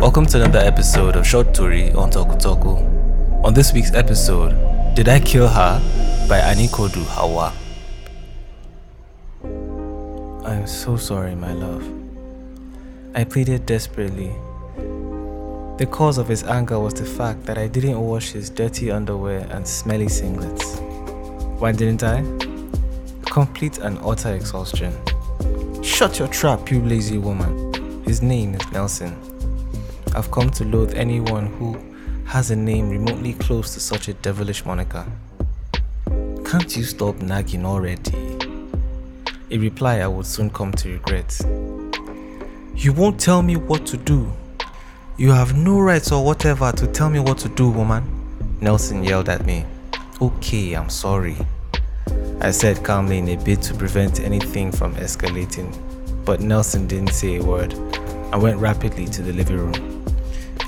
Welcome to another episode of Short Tori on Toku Toku. On this week's episode, Did I Kill Her? by Anikodu Hawa. I'm so sorry, my love. I pleaded desperately. The cause of his anger was the fact that I didn't wash his dirty underwear and smelly singlets. Why didn't I? Complete and utter exhaustion. Shut your trap, you lazy woman. His name is Nelson. I've come to loathe anyone who has a name remotely close to such a devilish moniker. Can't you stop nagging already? A reply I would soon come to regret. You won't tell me what to do. You have no rights or whatever to tell me what to do, woman. Nelson yelled at me. Okay, I'm sorry. I said calmly in a bid to prevent anything from escalating, but Nelson didn't say a word I went rapidly to the living room.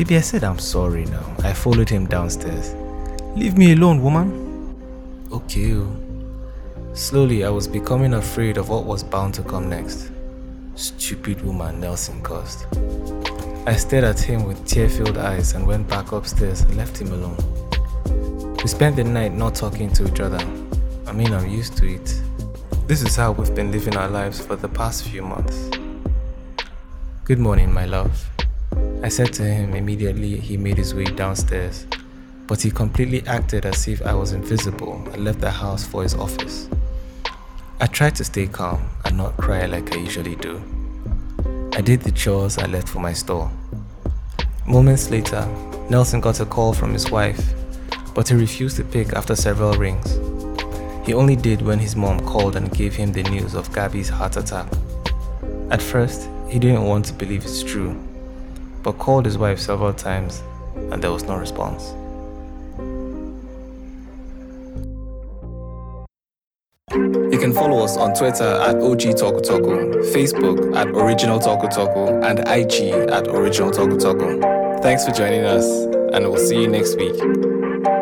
Baby, I said I'm sorry now. I followed him downstairs. Leave me alone, woman. Okay. oh. Slowly, I was becoming afraid of what was bound to come next. Stupid woman, Nelson cursed. I stared at him with tear filled eyes and went back upstairs and left him alone. We spent the night not talking to each other. I mean, I'm used to it. This is how we've been living our lives for the past few months. Good morning, my love. I said to him immediately he made his way downstairs, but he completely acted as if I was invisible and left the house for his office. I tried to stay calm and not cry like I usually do. I did the chores I left for my store. Moments later, Nelson got a call from his wife, but he refused to pick after several rings. He only did when his mom called and gave him the news of Gabby's heart attack. At first, he didn't want to believe it's true, but called his wife several times and there was no response. You can follow us on Twitter at OG Talku, Facebook at Original Talku, and IG at Original Talku. Thanks for joining us, and we'll see you next week.